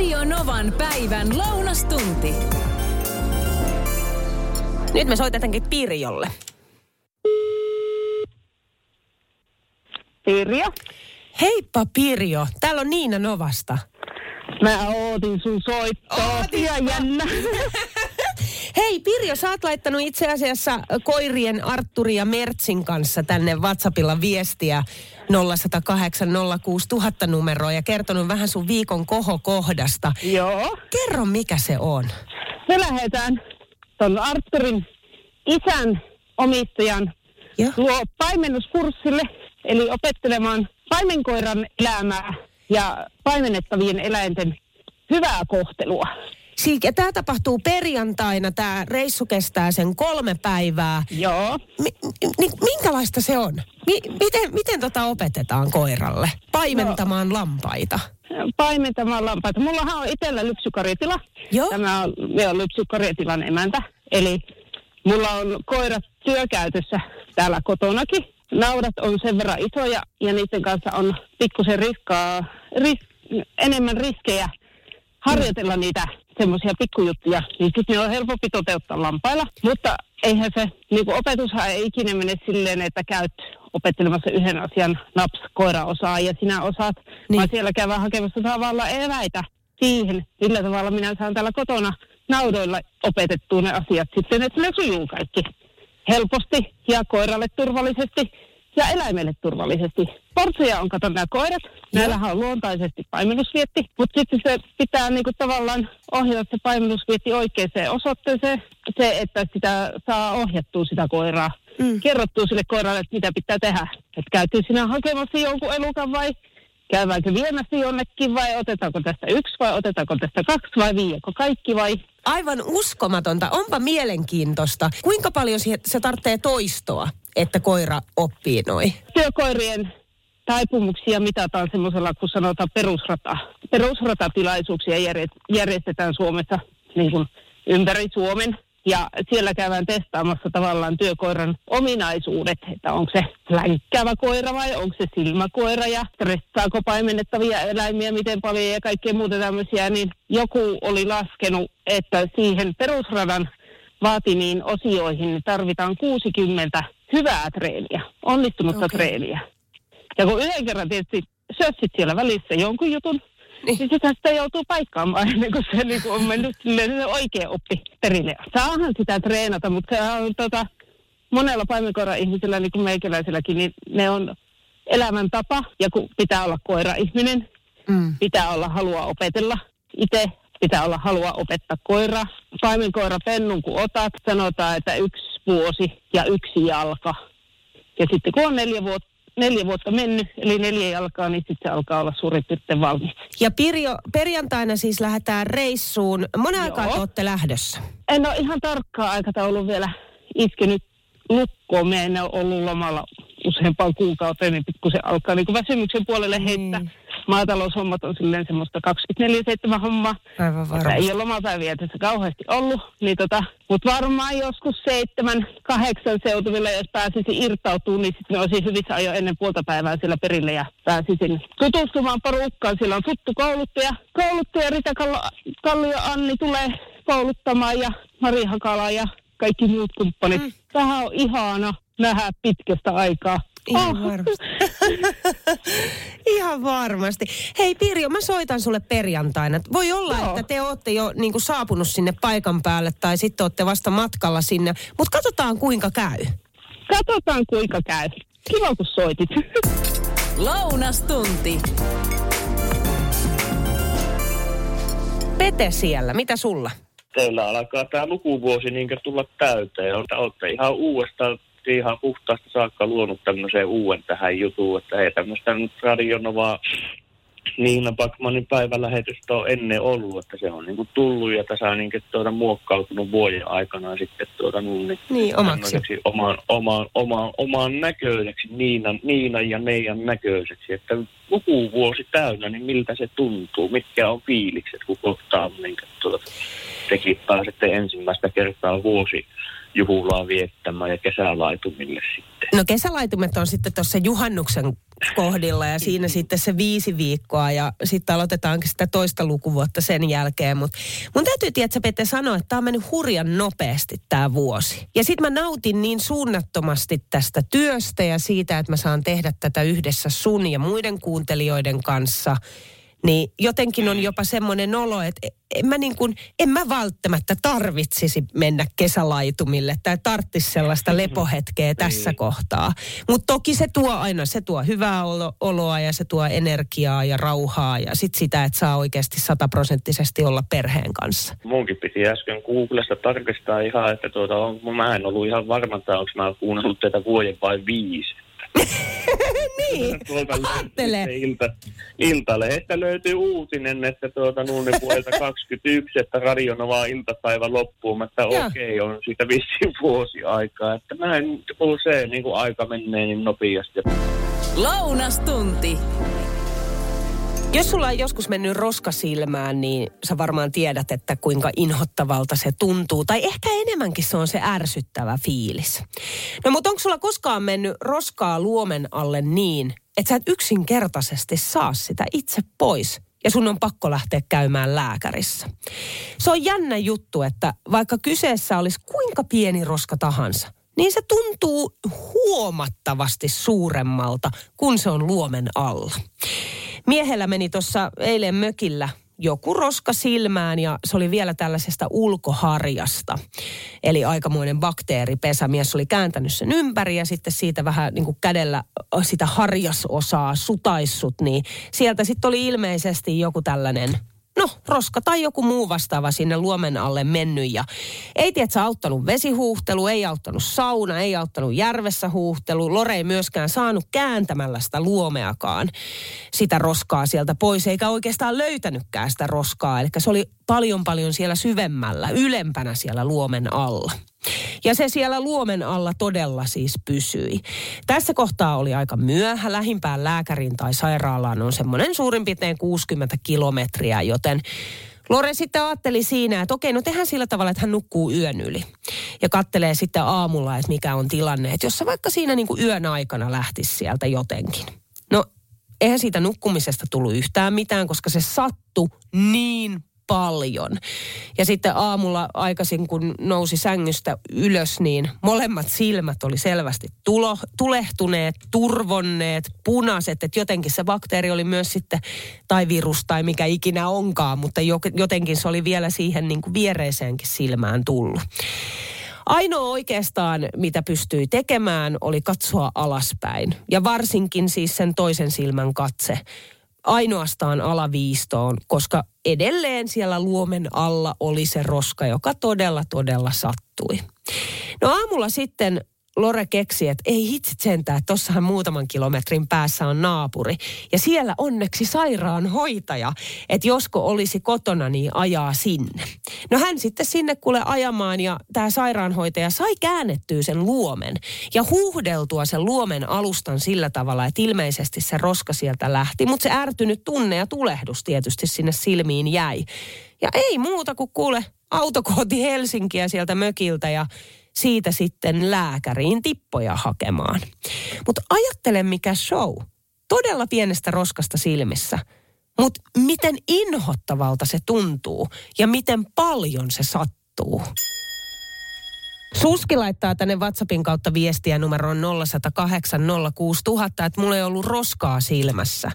Radio Novan päivän lounastunti. Nyt me soitetankin Pirjolle. Pirjo. Heippa Pirjo, täällä on Niina Novasta. Mä ootin sun soittoa. Jännä. Hei Pirjo, sä oot laittanut itse asiassa koirien Arturi ja Mertsin kanssa tänne WhatsAppilla viestiä 0108 06000 numeroa ja kertonut vähän sun viikon kohokohdasta. Joo. Kerro mikä se on. Me lähdetään ton Arturin isän omistajan Joo. luo paimennuskurssille, eli opettelemaan paimenkoiran elämää ja paimennettavien eläinten hyvää kohtelua. Ja tämä tapahtuu perjantaina, tämä reissu kestää sen kolme päivää. Joo. Mi- mi- minkälaista se on? Mi- miten, miten tota opetetaan koiralle? Paimentamaan lampaita. Paimentamaan lampaita. Mullahan on itsellä lypsykarjatila. Joo. Tämä on, me on lypsykarjatilan emäntä. Eli mulla on koirat työkäytössä täällä kotonakin. Naudat on sen verran isoja ja niiden kanssa on pikkusen riskaa, ris, enemmän riskejä harjoitella niitä semmoisia pikkujuttuja, niin sitten ne on helpompi toteuttaa lampailla. Mutta eihän se, niin kuin opetushan ei ikinä mene silleen, että käyt opettelemassa yhden asian, naps, koira osaa ja sinä osaat, Niin. vaan siellä käydään hakemassa tavalla eväitä siihen, millä tavalla minä saan täällä kotona naudoilla opetettua ne asiat sitten, että ne sujuu kaikki helposti ja koiralle turvallisesti ja eläimelle turvallisesti. Portseja on kato nämä koirat. Näillähän on luontaisesti paimennusvietti, mutta sitten se pitää niinku tavallaan ohjata se paimennusvietti oikeaan osoitteeseen. Se, että sitä saa ohjattua sitä koiraa. Mm. Kerrottua sille koiralle, että mitä pitää tehdä. Että käytyy sinä hakemassa jonkun elukan vai käydäänkö viemässä jonnekin vai otetaanko tästä yksi vai otetaanko tästä kaksi vai viiekö kaikki vai Aivan uskomatonta. Onpa mielenkiintoista. Kuinka paljon se, se tarvitsee toistoa, että koira oppii noi? työkoirien taipumuksia mitataan semmoisella, kun sanotaan perusrata. Perusratatilaisuuksia järje- järjestetään Suomessa niin kuin ympäri Suomen. Ja siellä käydään testaamassa tavallaan työkoiran ominaisuudet, että onko se länkkäävä koira vai onko se silmäkoira ja stressaako paimennettavia eläimiä miten paljon ja kaikkea muuta tämmöisiä. Niin joku oli laskenut, että siihen perusradan vaatimiin osioihin tarvitaan 60 hyvää treeniä, onnistunutta okay. treeniä. Ja kun yhden kerran tietysti sössit siellä välissä jonkun jutun, Niin. niin, sitä, sitä joutuu paikkaamaan ennen kuin se niin kuin on mennyt se oikea oppi perille. Saahan sitä treenata, mutta se on tota, monella paimenkoira-ihmisellä, niin kuin meikäläiselläkin, niin ne on elämäntapa. Ja kun pitää olla koira-ihminen, Mm. pitää olla halua opetella itse, pitää olla halua opettaa koiraa. Paimenkoira pennun kun otat, sanotaan, että yksi vuosi ja yksi jalka. Ja sitten kun on neljä vuotta, neljä vuotta mennyt, eli neljä jalkaa, niin sitten se alkaa olla suurin piirtein valmis. Ja Pirjo, perjantaina siis lähdetään reissuun. Monen aikaa te olette lähdössä? En ole ihan tarkkaa aikataulun vielä iskenyt lukkoon. Me en ole ollut lomalla useampaan kuukauteen, niin pikkusen alkaa niin väsymyksen puolelle heittää. Niin. Maataloushommat on silleen semmoista 24-7 hommaa. Aivan varmasti. ei ole lomapäiviä tässä kauheasti ollut, niin tota, mutta varmaan joskus seitsemän, kahdeksan seutuvilla, jos pääsisi irtautumaan, niin sitten olisin hyvissä ajoin ennen puolta päivää siellä perille ja pääsisin tutustumaan porukkaan. Siellä on tuttu kouluttaja. Kouluttaja Rita Kallo, Kallio Anni tulee kouluttamaan ja Mari Hakala ja kaikki muut kumppanit. Mm. Tähän on ihana nähdä pitkästä aikaa. Ihan Oh. varmasti. Ihan varmasti. Hei Pirjo, mä soitan sulle perjantaina. Voi olla, Joo. että te olette jo niin kuin, saapunut sinne paikan päälle tai sitten olette vasta matkalla sinne. Mutta katsotaan kuinka käy. Katsotaan kuinka käy. Kiva kun soitit. Lounastunti. Pete siellä, mitä sulla? teillä alkaa tämä lukuvuosi niin tulla täyteen. Olette ihan uudestaan, ihan puhtaasta saakka luonut tämmöiseen uuden tähän jutuun, että ei tämmöistä nyt radionovaa Niina Backmanin päivälähetystä on ennen ollut, että se on niin kuin tullut ja tässä on niin kuin tuota muokkautunut vuoden aikana sitten tuota niin, Niin, omaksi. oman, oman, oman, oman näköiseksi, Niinan, Niinan ja Neijan näköiseksi, että lukuvuosi täynnä, niin miltä se tuntuu, mitkä on fiilikset, kun kohtaa niin kuin, tuota, tekin pääsette ensimmäistä kertaa vuosi juhlaa viettämään ja kesälaitumille sitten. No kesälaitumet on sitten tuossa juhannuksen kohdilla ja siinä sitten se viisi viikkoa ja sitten aloitetaankin sitä toista lukuvuotta sen jälkeen. Mutta mun täytyy tietää, Pete, sanoa, että tämä on mennyt hurjan nopeasti tämä vuosi. Ja sitten mä nautin niin suunnattomasti tästä työstä ja siitä, että mä saan tehdä tätä yhdessä sun ja muiden kuuntelijoiden kanssa – niin jotenkin on jopa semmoinen olo, että en mä, niin kuin, en mä välttämättä tarvitsisi mennä kesälaitumille tai tarttisi sellaista lepohetkeä tässä niin. kohtaa. Mutta toki se tuo aina, se tuo hyvää olo, oloa ja se tuo energiaa ja rauhaa ja sit sitä, että saa oikeasti sataprosenttisesti olla perheen kanssa. Munkin piti äsken Googlesta tarkistaa ihan, että tuota, on, mä en ollut ihan varma, että onko mä kuunnellut tätä vuoden vai viisi. niin, ajattele. Ilta, Iltalehdestä löytyy uutinen, että tuota nuunne vuodelta 21, että Radionova iltapäivä loppuun, että okei, okay, on siitä vissiin vuosi aikaa. Että mä en, kun se niin kuin aika menee niin nopeasti. Lounastunti. Jos sulla on joskus mennyt roska silmään, niin sä varmaan tiedät, että kuinka inhottavalta se tuntuu. Tai ehkä enemmänkin se on se ärsyttävä fiilis. No mutta onko sulla koskaan mennyt roskaa luomen alle niin, että sä et yksinkertaisesti saa sitä itse pois? ja sun on pakko lähteä käymään lääkärissä. Se on jännä juttu, että vaikka kyseessä olisi kuinka pieni roska tahansa, niin se tuntuu huomattavasti suuremmalta, kun se on luomen alla. Miehellä meni tuossa eilen mökillä joku roska silmään ja se oli vielä tällaisesta ulkoharjasta. Eli aikamoinen bakteeripesä. Mies oli kääntänyt sen ympäri ja sitten siitä vähän niin kuin kädellä sitä harjasosaa sutaissut, niin sieltä sitten oli ilmeisesti joku tällainen no, roska tai joku muu vastaava sinne luomen alle mennyt. Ja ei tiedä, auttanut vesihuuhtelu, ei auttanut sauna, ei auttanut järvessä huuhtelu. Lore ei myöskään saanut kääntämällä sitä luomeakaan sitä roskaa sieltä pois, eikä oikeastaan löytänytkään sitä roskaa. Eli se oli paljon paljon siellä syvemmällä, ylempänä siellä luomen alla. Ja se siellä luomen alla todella siis pysyi. Tässä kohtaa oli aika myöhä. Lähimpään lääkärin tai sairaalaan on semmoinen suurin piirtein 60 kilometriä, joten Lore sitten ajatteli siinä, että okei, no tehdään sillä tavalla, että hän nukkuu yön yli. Ja kattelee sitten aamulla, että mikä on tilanne. Että jos se vaikka siinä niin kuin yön aikana lähtisi sieltä jotenkin. No, eihän siitä nukkumisesta tullut yhtään mitään, koska se sattui niin paljon. Ja sitten aamulla aikaisin, kun nousi sängystä ylös, niin molemmat silmät oli selvästi tulo, tulehtuneet, turvonneet, punaiset. Että jotenkin se bakteeri oli myös sitten, tai virus tai mikä ikinä onkaan, mutta jotenkin se oli vielä siihen niin kuin viereiseenkin silmään tullut. Ainoa oikeastaan, mitä pystyi tekemään, oli katsoa alaspäin. Ja varsinkin siis sen toisen silmän katse ainoastaan alaviistoon, koska edelleen siellä luomen alla oli se roska, joka todella, todella sattui. No aamulla sitten Lore keksi, että ei hitsit sentään, että tossahan muutaman kilometrin päässä on naapuri. Ja siellä onneksi sairaanhoitaja, että josko olisi kotona, niin ajaa sinne. No hän sitten sinne kuule ajamaan ja tämä sairaanhoitaja sai käännettyä sen luomen ja huuhdeltua sen luomen alustan sillä tavalla, että ilmeisesti se roska sieltä lähti. Mutta se ärtynyt tunne ja tulehdus tietysti sinne silmiin jäi. Ja ei muuta kuin kuule autokooti Helsinkiä sieltä mökiltä ja siitä sitten lääkäriin tippoja hakemaan. Mutta ajattele mikä show. Todella pienestä roskasta silmissä. Mutta miten inhottavalta se tuntuu ja miten paljon se sattuu. Suski laittaa tänne WhatsAppin kautta viestiä numeroon 0108 06000, että mulla ei ollut roskaa silmässä.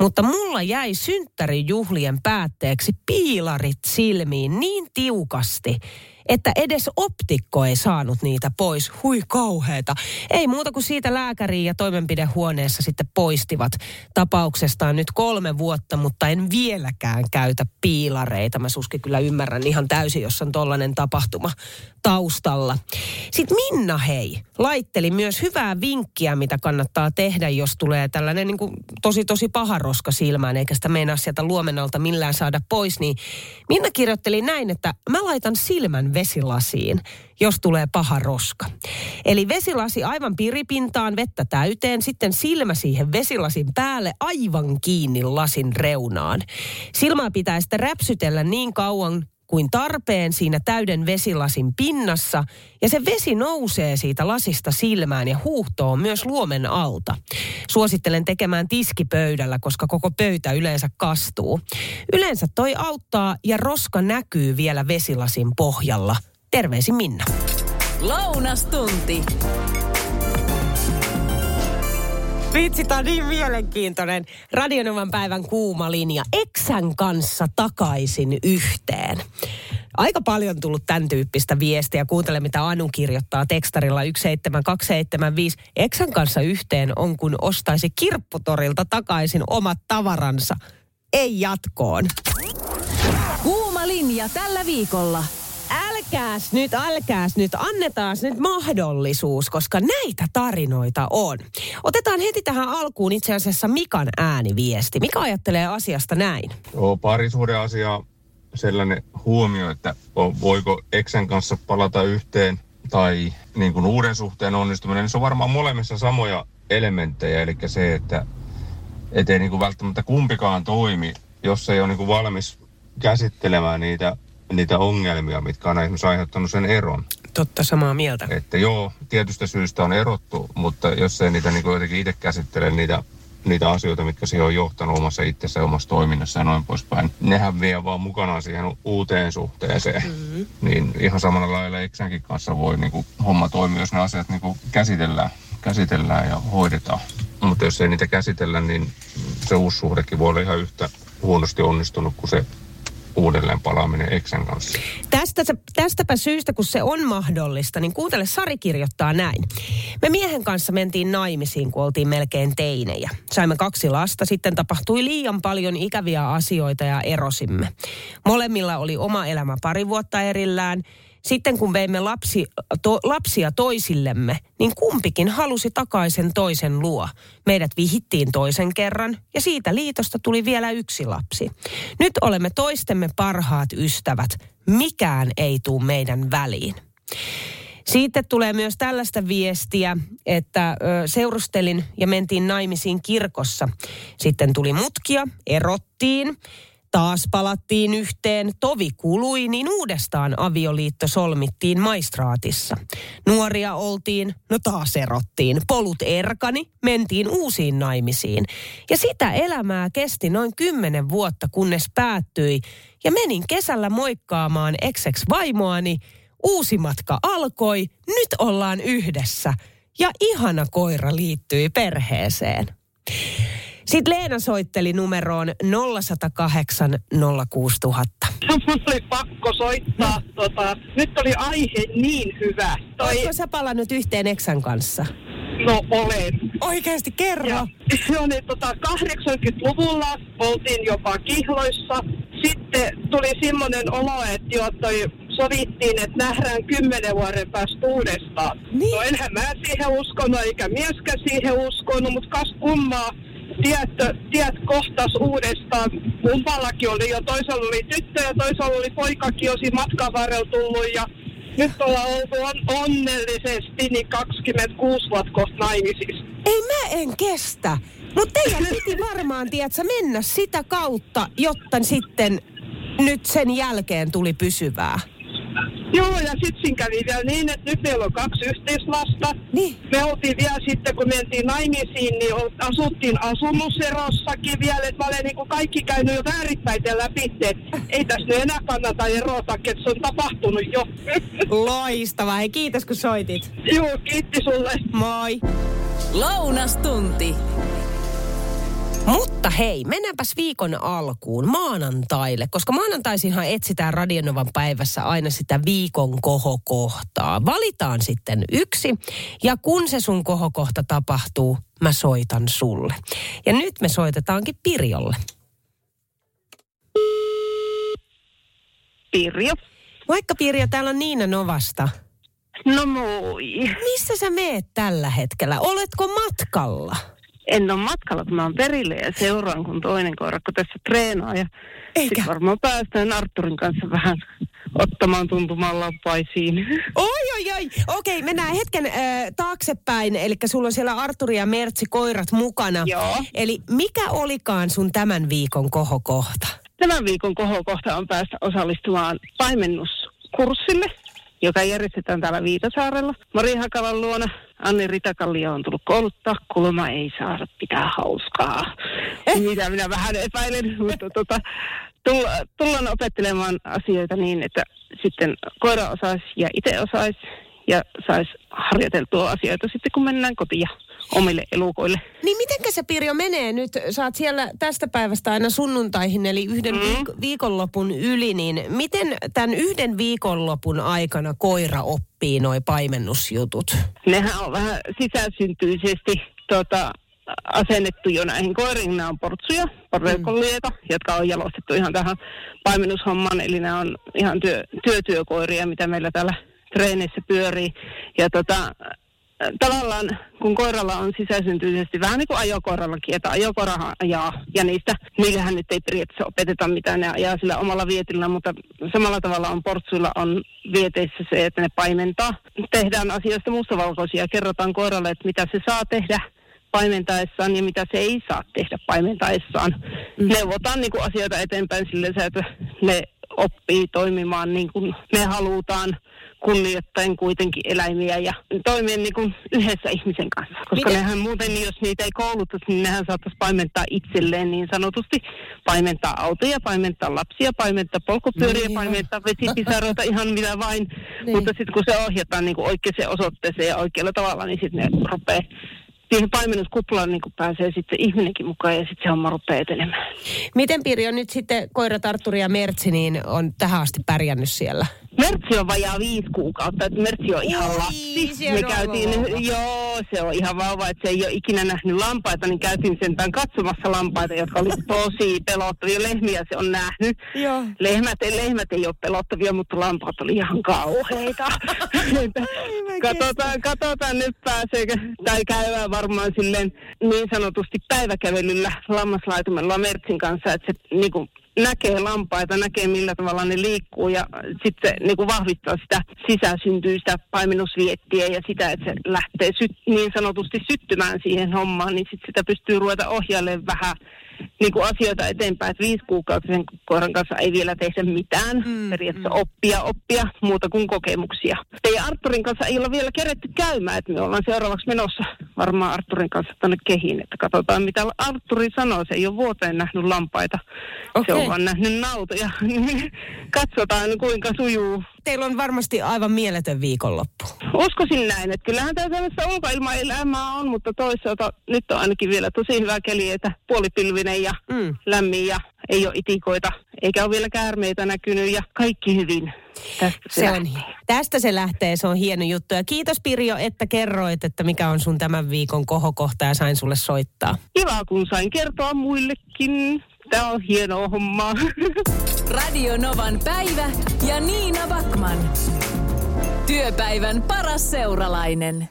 Mutta mulla jäi synttärijuhlien päätteeksi piilarit silmiin niin tiukasti, että edes optikko ei saanut niitä pois. Hui kauheeta. Ei muuta kuin siitä lääkäriin ja toimenpidehuoneessa sitten poistivat tapauksestaan nyt kolme vuotta, mutta en vieläkään käytä piilareita. Mä suski kyllä ymmärrän ihan täysin, jos on tollainen tapahtuma taustalla. Sitten Minna hei, laitteli myös hyvää vinkkiä, mitä kannattaa tehdä, jos tulee tällainen niin kuin tosi tosi paha roska silmään, eikä sitä meinaa sieltä luomenalta millään saada pois. Niin Minna kirjoitteli näin, että mä laitan silmän vesilasiin, jos tulee paha roska. Eli vesilasi aivan piripintaan, vettä täyteen, sitten silmä siihen vesilasin päälle aivan kiinni lasin reunaan. Silmää pitää sitten räpsytellä niin kauan, kuin tarpeen siinä täyden vesilasin pinnassa ja se vesi nousee siitä lasista silmään ja huuhtoo myös luomen alta. Suosittelen tekemään tiskipöydällä, koska koko pöytä yleensä kastuu. Yleensä toi auttaa ja roska näkyy vielä vesilasin pohjalla. Terveisin Minna. Lounastunti. Vitsi, tämä on niin mielenkiintoinen. Radionovan päivän kuuma linja. Eksän kanssa takaisin yhteen. Aika paljon tullut tämän tyyppistä viestiä. Kuuntele, mitä Anu kirjoittaa tekstarilla 17275. Eksän kanssa yhteen on, kun ostaisi kirpputorilta takaisin omat tavaransa. Ei jatkoon. Kuuma linja tällä viikolla. Älkääs nyt, älkääs nyt, annetaan nyt mahdollisuus, koska näitä tarinoita on. Otetaan heti tähän alkuun itse asiassa Mikan ääniviesti. Mika ajattelee asiasta näin. Joo, parisuuden asia sellainen huomio, että voiko eksän kanssa palata yhteen tai niin kuin uuden suhteen onnistuminen, niin se on varmaan molemmissa samoja elementtejä, eli se, että ettei niin kuin välttämättä kumpikaan toimi, jos ei ole niin kuin valmis käsittelemään niitä niitä ongelmia, mitkä on esimerkiksi aiheuttanut sen eron. Totta, samaa mieltä. Että joo, tietystä syystä on erottu, mutta jos ei niitä niin jotenkin itse käsittele niitä, niitä asioita, mitkä siihen on johtanut omassa itsessä, omassa toiminnassa ja noin poispäin, nehän vie vaan mukanaan siihen uuteen suhteeseen. Mm-hmm. Niin ihan samalla lailla Eksänkin kanssa voi niin kuin, homma toimia, jos ne asiat niin kuin käsitellään, käsitellään ja hoidetaan. Mutta jos ei niitä käsitellä, niin se uusi suhdekin voi olla ihan yhtä huonosti onnistunut kuin se uudelleen palaaminen Eksän kanssa. Tästä, tästäpä syystä, kun se on mahdollista, niin kuuntele, Sari kirjoittaa näin. Me miehen kanssa mentiin naimisiin, kun oltiin melkein teinejä. Saimme kaksi lasta, sitten tapahtui liian paljon ikäviä asioita ja erosimme. Molemmilla oli oma elämä pari vuotta erillään – sitten kun veimme lapsi, to, lapsia toisillemme, niin kumpikin halusi takaisin toisen luo. Meidät vihittiin toisen kerran ja siitä liitosta tuli vielä yksi lapsi. Nyt olemme toistemme parhaat ystävät. Mikään ei tule meidän väliin. Siitä tulee myös tällaista viestiä, että seurustelin ja mentiin naimisiin kirkossa. Sitten tuli mutkia, erottiin Taas palattiin yhteen, tovi kului, niin uudestaan avioliitto solmittiin maistraatissa. Nuoria oltiin, no taas erottiin. Polut erkani, mentiin uusiin naimisiin. Ja sitä elämää kesti noin kymmenen vuotta, kunnes päättyi. Ja menin kesällä moikkaamaan ekseksi vaimoani. Uusi matka alkoi, nyt ollaan yhdessä. Ja ihana koira liittyi perheeseen. Sitten Leena soitteli numeroon 0108 06000. Mun oli pakko soittaa. Tota, nyt oli aihe niin hyvä. Toi... Oletko sä palannut yhteen Eksän kanssa? No olen. Oikeasti kerro. Ja, se on, tota, 80-luvulla oltiin jopa kihloissa. Sitten tuli semmoinen olo, että jo toi sovittiin, että nähdään kymmenen vuoden päästä uudestaan. Niin. No enhän mä siihen uskonut, eikä mieskään siihen uskonut, mutta kas kummaa tiet, tiet kohtas uudestaan. Kumpallakin oli jo, toisella oli tyttö ja toisella oli poikakin osi matkan varrella tullut ja nyt ollaan oltu on, onnellisesti niin 26 vuotta kohta naimisissa. Ei mä en kestä. Mutta teidän piti varmaan, tiedätkö, mennä sitä kautta, jotta sitten nyt sen jälkeen tuli pysyvää. Joo, ja sitten siinä kävi vielä niin, että nyt meillä on kaksi yhteislasta. Niin. Me oltiin vielä sitten, kun mentiin naimisiin, niin asuttiin asunnuserossakin vielä. Että mä olen niin kaikki käynyt jo väärinpäiten läpi, että ei tässä nyt enää kannata erota, että se on tapahtunut jo. Loistavaa. Hei, kiitos kun soitit. Joo, kiitti sulle. Moi. Lounastunti. Mutta hei, mennäänpäs viikon alkuun maanantaille, koska maanantaisinhan etsitään Radionovan päivässä aina sitä viikon kohokohtaa. Valitaan sitten yksi ja kun se sun kohokohta tapahtuu, mä soitan sulle. Ja nyt me soitetaankin Pirjolle. Pirjo. Vaikka Pirjo, täällä on Niina Novasta. No moi. Missä sä meet tällä hetkellä? Oletko matkalla? En ole matkalla, kun mä oon perille ja seuraan, kun toinen koirakko tässä treenaa. Ja Eikä. varmaan päästään Arturin kanssa vähän ottamaan tuntumaan lappaisiin. Oi, oi, oi. Okei, mennään hetken äh, taaksepäin. Eli sulla on siellä Arturi ja Mertsi koirat mukana. Joo. Eli mikä olikaan sun tämän viikon kohokohta? tämän viikon kohokohta on päästä osallistumaan paimennuskurssille, joka järjestetään täällä Viitasaarella. Mari Hakalan luona Anni Ritakallio on tullut kouluttaa, kulma ei saada pitää hauskaa. Eh? Mitä minä vähän epäilen, mutta tota, tulla, tullaan opettelemaan asioita niin, että sitten koira osaisi ja itse osaisi ja saisi harjoiteltua asioita sitten, kun mennään kotiin omille elukoille. Niin mitenkä se Pirjo menee nyt? Saat siellä tästä päivästä aina sunnuntaihin, eli yhden mm. viik- viikonlopun yli, niin miten tämän yhden viikonlopun aikana koira oppii noi paimennusjutut? Nehän on vähän sisäsyntyisesti tota, asennettu jo näihin koiriin. Nämä on portsuja, porrekollieta, mm. jotka on jalostettu ihan tähän paimennushommaan. Eli nämä on ihan työ, työtyökoiria, mitä meillä täällä treeneissä pyörii. Ja tota, tavallaan kun koiralla on sisäsyntyisesti vähän niin kuin ajokoirallakin, että ajokoirahan ajaa ja niistä, niillähän nyt ei periaatteessa opeteta mitään, ne ajaa sillä omalla vietillä, mutta samalla tavalla on portsuilla on vieteissä se, että ne paimentaa. Tehdään asioista mustavalkoisia, kerrotaan koiralle, että mitä se saa tehdä paimentaessaan ja mitä se ei saa tehdä paimentaessaan. Mm. Neuvotaan niin kuin asioita eteenpäin sille, että ne oppii toimimaan niin kuin me halutaan kunnioittaen kuitenkin eläimiä ja toimien niin kuin yhdessä ihmisen kanssa. Koska Miten? nehän muuten, jos niitä ei koulutus, niin nehän saattaisi paimentaa itselleen niin sanotusti. Paimentaa autoja, paimentaa lapsia, paimentaa polkupyöriä, niin. paimentaa vesipisaroita, ihan mitä vain. Niin. Mutta sitten kun se ohjataan niin kuin oikeaan osoitteeseen ja oikealla tavalla, niin sitten ne rupeaa siihen paimennuskuplaan niin pääsee sitten ihminenkin mukaan ja sitten se homma rupeaa etenemään. Miten Pirjo nyt sitten koira Tarturi ja Mertsi niin on tähän asti pärjännyt siellä? Mertsi on vajaa viisi kuukautta, että Mertsi on ihan lapsi. Me käytiin, joo, se on ihan vauva, että se ei ole ikinä nähnyt lampaita, niin käytiin sentään katsomassa lampaita, jotka oli tosi pelottavia. Lehmiä se on nähnyt. Joo. Lehmät, lehmät ei ole pelottavia, mutta lampaat oli ihan kauheita. katsotaan, katsotaan nyt pääseekö, tai käydään varmaan silleen niin sanotusti päiväkävelyllä lammaslaitumella Mertsin kanssa, että se niin kuin, näkee lampaita, näkee millä tavalla ne liikkuu ja sitten niin kuin vahvistaa sitä sisäsyntyistä paimennusviettiä ja sitä, että se lähtee sy- niin sanotusti syttymään siihen hommaan, niin sitten sitä pystyy ruveta ohjailemaan vähän niin kuin asioita eteenpäin, että viisi kuukautta sen koiran kanssa ei vielä tehdä mitään, mm, periaatteessa mm. oppia, oppia muuta kuin kokemuksia. Ja Arturin kanssa ei ole vielä keretty käymään, että me ollaan seuraavaksi menossa varmaan Arturin kanssa tänne kehiin, että katsotaan mitä Arturi sanoo, se ei ole vuoteen nähnyt lampaita, okay. se on vaan nähnyt nautoja, katsotaan kuinka sujuu teillä on varmasti aivan mieletön viikonloppu. Uskoisin näin, että kyllähän tämä tällaista ulkoilmaelämää on, mutta toisaalta nyt on ainakin vielä tosi hyvä keli, että puolipilvinen ja mm. lämmin ja ei ole itikoita, eikä ole vielä käärmeitä näkynyt ja kaikki hyvin. Tästä se, se on, tästä se lähtee, se on hieno juttu. Ja kiitos Pirjo, että kerroit, että mikä on sun tämän viikon kohokohta ja sain sulle soittaa. Kiva, kun sain kertoa muillekin. Tämä on hienoa hommaa. Radio Novan päivä ja Niina Backman. Työpäivän paras seuralainen.